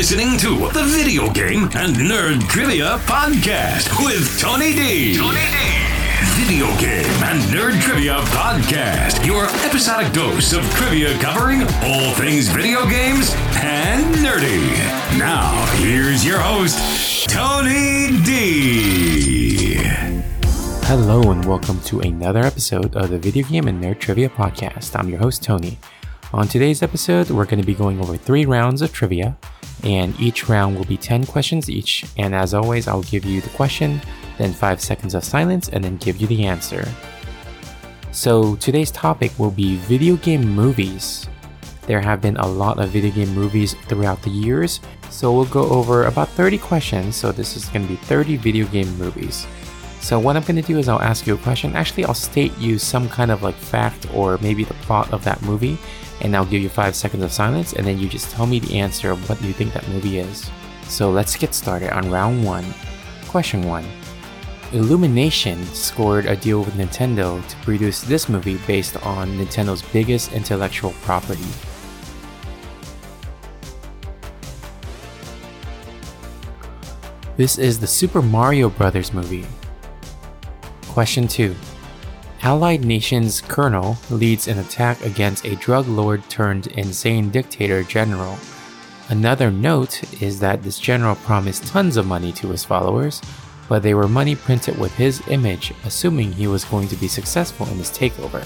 listening to the Video Game and Nerd Trivia Podcast with Tony D. Tony D. Video Game and Nerd Trivia Podcast, your episodic dose of trivia covering all things video games and nerdy. Now, here's your host, Tony D. Hello and welcome to another episode of the Video Game and Nerd Trivia Podcast. I'm your host, Tony. On today's episode, we're going to be going over three rounds of trivia, and each round will be 10 questions each. And as always, I'll give you the question, then 5 seconds of silence, and then give you the answer. So today's topic will be video game movies. There have been a lot of video game movies throughout the years, so we'll go over about 30 questions. So this is going to be 30 video game movies. So what I'm going to do is I'll ask you a question. Actually, I'll state you some kind of like fact or maybe the plot of that movie, and I'll give you five seconds of silence, and then you just tell me the answer of what you think that movie is. So let's get started on round one. Question one. Illumination scored a deal with Nintendo to produce this movie based on Nintendo's biggest intellectual property. This is the Super Mario Bros. movie. Question 2. Allied nations colonel leads an attack against a drug lord turned insane dictator general. Another note is that this general promised tons of money to his followers, but they were money printed with his image, assuming he was going to be successful in his takeover.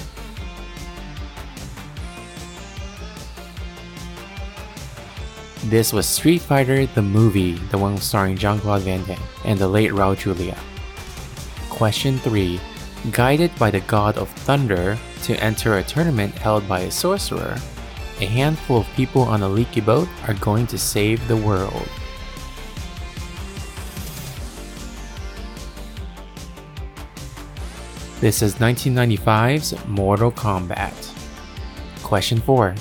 This was Street Fighter the movie, the one starring Jean Claude Van Damme and the late Raul Julia. Question 3 Guided by the god of thunder to enter a tournament held by a sorcerer, a handful of people on a leaky boat are going to save the world. This is 1995's Mortal Kombat. Question 4.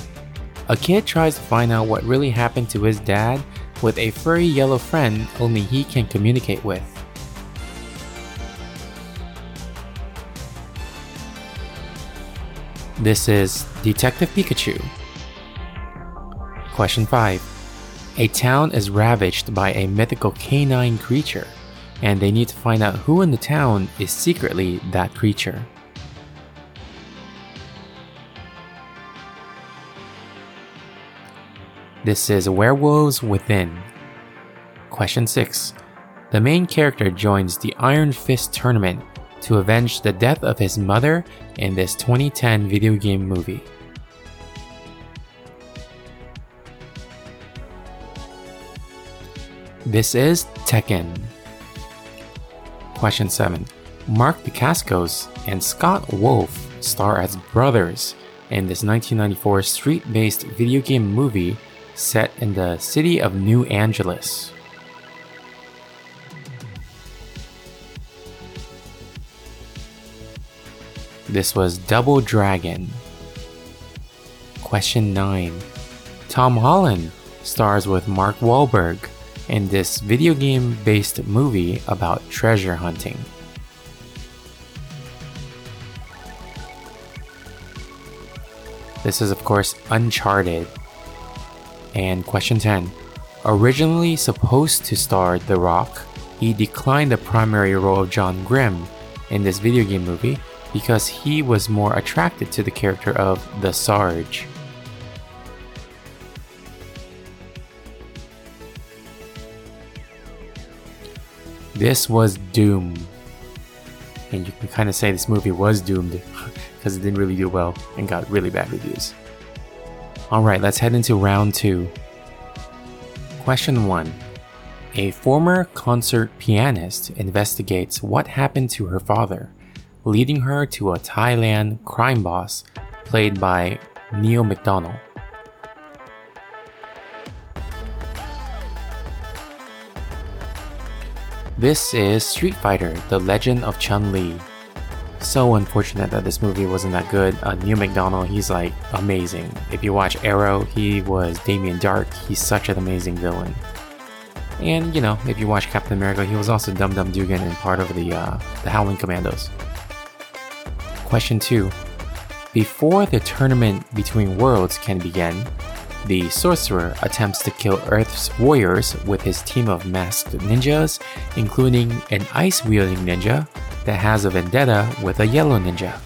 A kid tries to find out what really happened to his dad with a furry yellow friend only he can communicate with. This is Detective Pikachu. Question 5. A town is ravaged by a mythical canine creature, and they need to find out who in the town is secretly that creature. This is Werewolves Within. Question 6. The main character joins the Iron Fist tournament to avenge the death of his mother in this 2010 video game movie. This is Tekken. Question 7. Mark Dacascos and Scott Wolf star as brothers in this 1994 street based video game movie set in the city of New Angeles. This was Double Dragon. Question 9. Tom Holland stars with Mark Wahlberg in this video game based movie about treasure hunting. This is, of course, Uncharted. And question 10. Originally supposed to star The Rock, he declined the primary role of John Grimm in this video game movie because he was more attracted to the character of the Sarge. This was Doom. And you can kind of say this movie was doomed because it didn't really do well and got really bad reviews. Alright, let's head into round two. Question 1. A former concert pianist investigates what happened to her father leading her to a Thailand crime boss played by Neil McDonald. This is Street Fighter The Legend of Chun Li. So unfortunate that this movie wasn't that good. Uh, Neil McDonald, he's like amazing. If you watch Arrow, he was Damien Darhk. He's such an amazing villain. And you know, if you watch Captain America, he was also Dum Dum Dugan and part of the uh, the Howling Commandos. Question 2. Before the tournament between worlds can begin, the sorcerer attempts to kill Earth's warriors with his team of masked ninjas, including an ice wielding ninja that has a vendetta with a yellow ninja.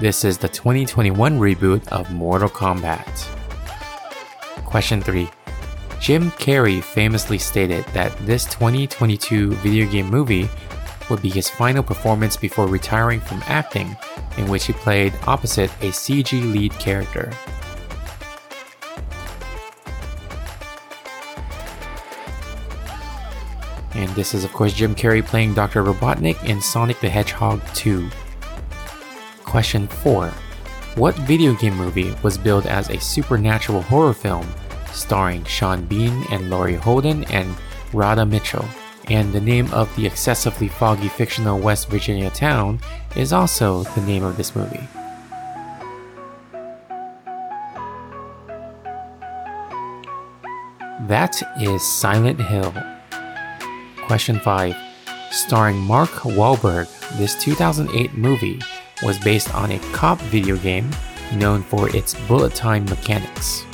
This is the 2021 reboot of Mortal Kombat. Question 3. Jim Carrey famously stated that this 2022 video game movie would be his final performance before retiring from acting, in which he played opposite a CG lead character. And this is, of course, Jim Carrey playing Dr. Robotnik in Sonic the Hedgehog 2. Question 4. What video game movie was billed as a supernatural horror film starring Sean Bean and Laurie Holden and Radha Mitchell? And the name of the excessively foggy fictional West Virginia town is also the name of this movie. That is Silent Hill. Question 5. Starring Mark Wahlberg, this 2008 movie was based on a cop video game known for its bullet time mechanics.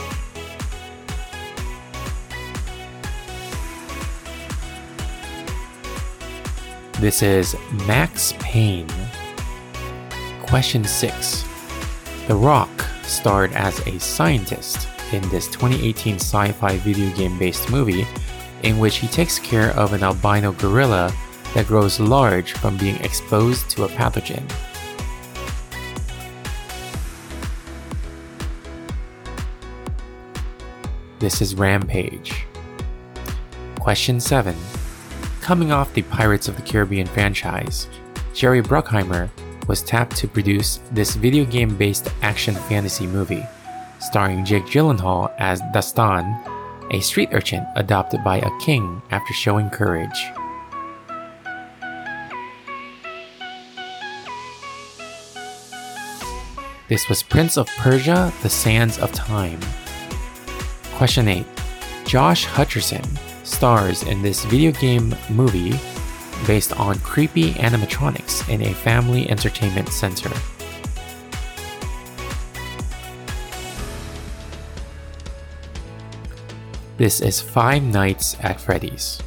This is Max Payne. Question 6. The Rock starred as a scientist in this 2018 sci fi video game based movie in which he takes care of an albino gorilla that grows large from being exposed to a pathogen. This is Rampage. Question 7. Coming off the Pirates of the Caribbean franchise, Jerry Bruckheimer was tapped to produce this video game based action fantasy movie, starring Jake Gyllenhaal as Dastan, a street urchin adopted by a king after showing courage. This was Prince of Persia The Sands of Time. Question 8. Josh Hutcherson stars in this video game movie based on creepy animatronics in a family entertainment center. This is Five Nights at Freddy's.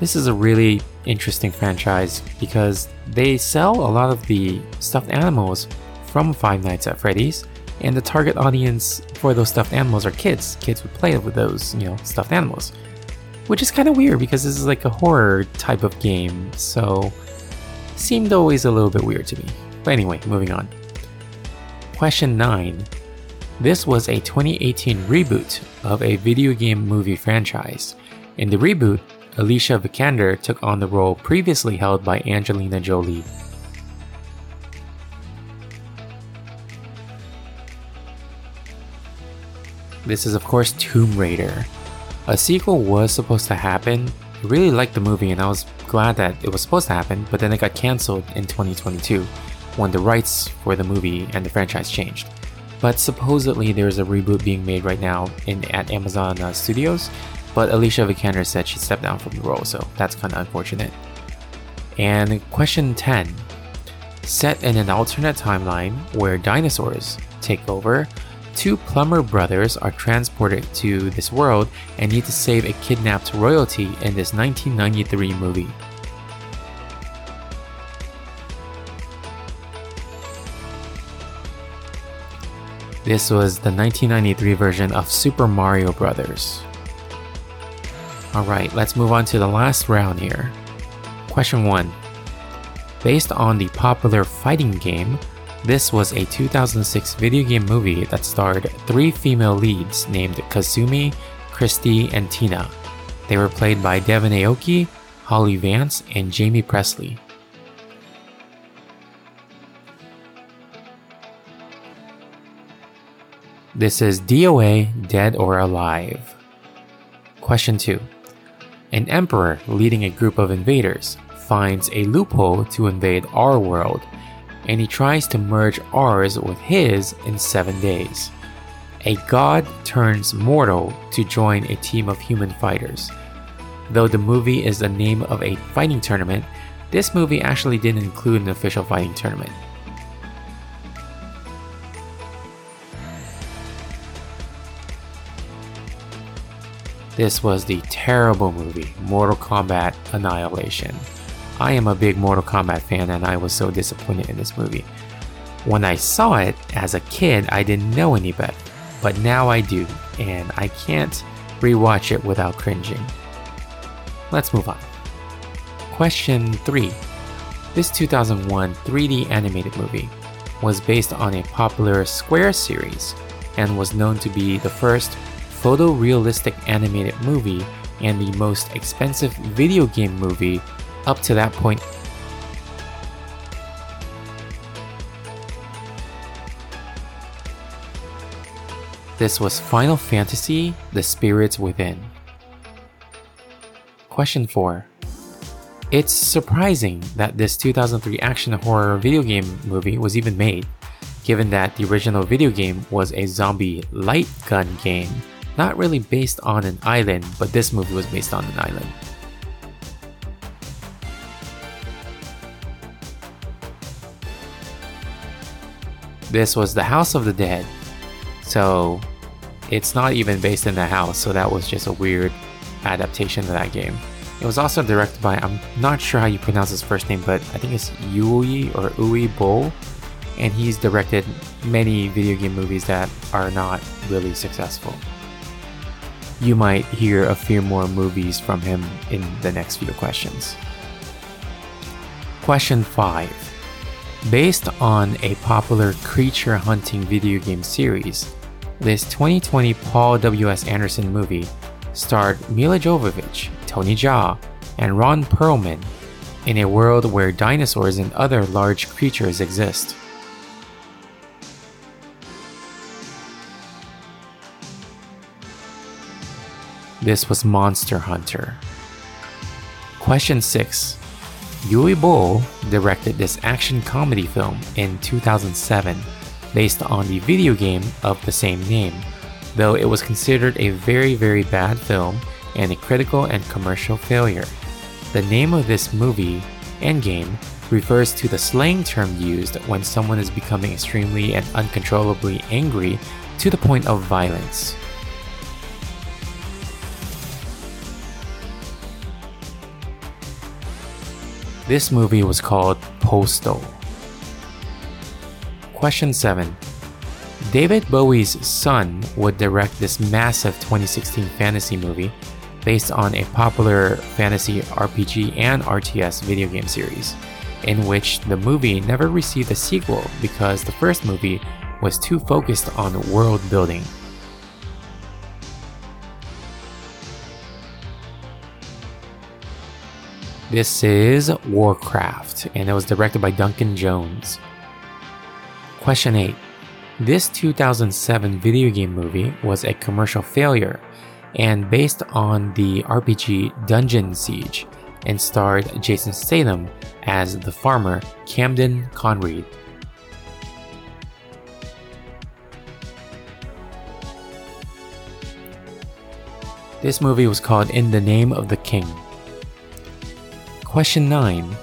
This is a really interesting franchise because they sell a lot of the stuffed animals from Five Nights at Freddy's and the target audience for those stuffed animals are kids. Kids would play with those, you know, stuffed animals. Which is kind of weird because this is like a horror type of game, so seemed always a little bit weird to me. But anyway, moving on. Question 9. This was a 2018 reboot of a video game movie franchise. In the reboot, Alicia Vikander took on the role previously held by Angelina Jolie. This is, of course, Tomb Raider. A sequel was supposed to happen. I really liked the movie and I was glad that it was supposed to happen, but then it got cancelled in 2022 when the rights for the movie and the franchise changed. But supposedly there's a reboot being made right now in at Amazon uh, Studios, but Alicia Vikander said she stepped down from the role, so that's kind of unfortunate. And question 10 Set in an alternate timeline where dinosaurs take over, two plumber brothers are transported to this world and need to save a kidnapped royalty in this 1993 movie. This was the 1993 version of Super Mario Bros. Alright, let's move on to the last round here. Question 1. Based on the popular fighting game this was a 2006 video game movie that starred three female leads named Kasumi, Christy, and Tina. They were played by Devon Aoki, Holly Vance, and Jaime Pressly. This is DOA Dead or Alive. Question 2. An emperor leading a group of invaders finds a loophole to invade our world and he tries to merge ours with his in seven days. A god turns mortal to join a team of human fighters. Though the movie is the name of a fighting tournament, this movie actually didn't include an official fighting tournament. This was the terrible movie Mortal Kombat Annihilation. I am a big Mortal Kombat fan and I was so disappointed in this movie. When I saw it as a kid, I didn't know any better, but now I do, and I can't rewatch it without cringing. Let's move on. Question 3. This 2001 3D animated movie was based on a popular Square series and was known to be the first photorealistic animated movie and the most expensive video game movie up to that point. This was Final Fantasy The Spirits Within. Question 4. It's surprising that this 2003 action horror video game movie was even made, given that the original video game was a zombie light gun game, not really based on an island, but this movie was based on an island. This was The House of the Dead, so it's not even based in the house, so that was just a weird adaptation of that game. It was also directed by, I'm not sure how you pronounce his first name, but I think it's Yui or Uwe Boll. And he's directed many video game movies that are not really successful. You might hear a few more movies from him in the next few questions. Question 5. Based on a popular creature hunting video game series, this 2020 Paul W.S. Anderson movie starred Milla Jovovich, Tony Jaa, and Ron Perlman in a world where dinosaurs and other large creatures exist. This was Monster Hunter. Question 6. Uwe Boll directed this action comedy film in 2007 based on the video game of the same name though it was considered a very, very bad film and a critical and commercial failure. The name of this movie, Endgame, refers to the slang term used when someone is becoming extremely and uncontrollably angry to the point of violence. This movie was called Postal. Question 7. David Bowie's son would direct this massive 2016 fantasy movie based on a popular fantasy RPG and RTS video game series, in which the movie never received a sequel because the first movie was too focused on world building. This is Warcraft, and it was directed by Duncan Jones. Question 8. This 2007 video game movie was a commercial failure and based on the RPG Dungeon Siege and starred Jason Statham as the farmer Camden Konreid. This movie was called In the Name of the King. Question 9.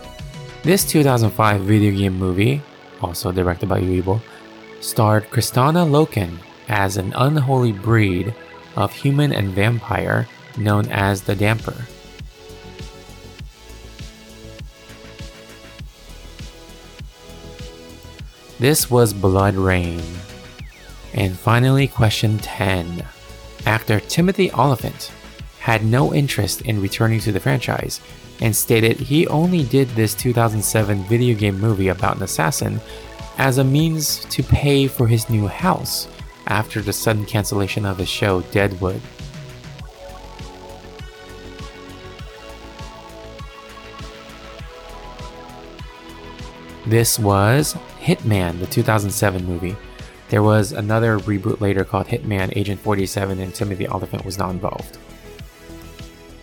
This 2005 video game movie, also directed by Uwe Boll, starred Kristanna Loken as an unholy breed of human and vampire known as the Dhampir. This was BloodRayne. And finally, question 10. Actor Timothy Olyphant had no interest in returning to the franchise and stated he only did this 2007 video game movie about an assassin as a means to pay for his new house after the sudden cancellation of his show Deadwood. This was Hitman, the 2007 movie. There was another reboot later called Hitman Agent 47, and Timothy Olyphant was not involved.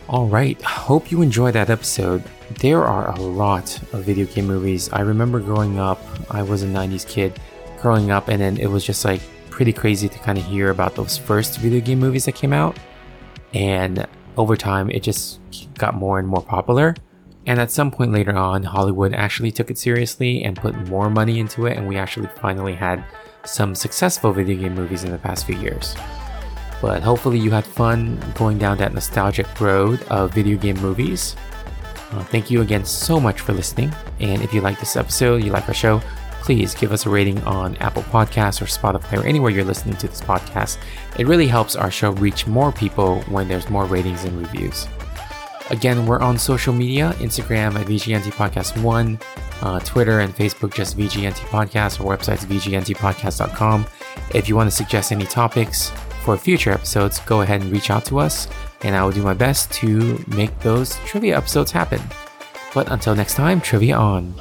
Alright, hope you enjoyed that episode. There are a lot of video game movies. I remember growing up, I was a 90s kid growing up, and then it was just like pretty crazy to kind of hear about those first video game movies that came out. And over time, it just got more and more popular. And at some point later on, Hollywood actually took it seriously and put more money into it, and we actually finally had some successful video game movies in the past few years. But hopefully, you had fun going down that nostalgic road of video game movies. Uh, thank you again so much for listening. And if you like this episode, you like our show, please give us a rating on Apple Podcasts or Spotify or anywhere you're listening to this podcast. It really helps our show reach more people when there's more ratings and reviews. Again, we're on social media Instagram at VGNT Podcast 1, uh, Twitter and Facebook just VGNT Podcast, our website's VGNTpodcast.com. If you want to suggest any topics for future episodes, go ahead and reach out to us, and I will do my best to make those trivia episodes happen. But until next time, trivia on.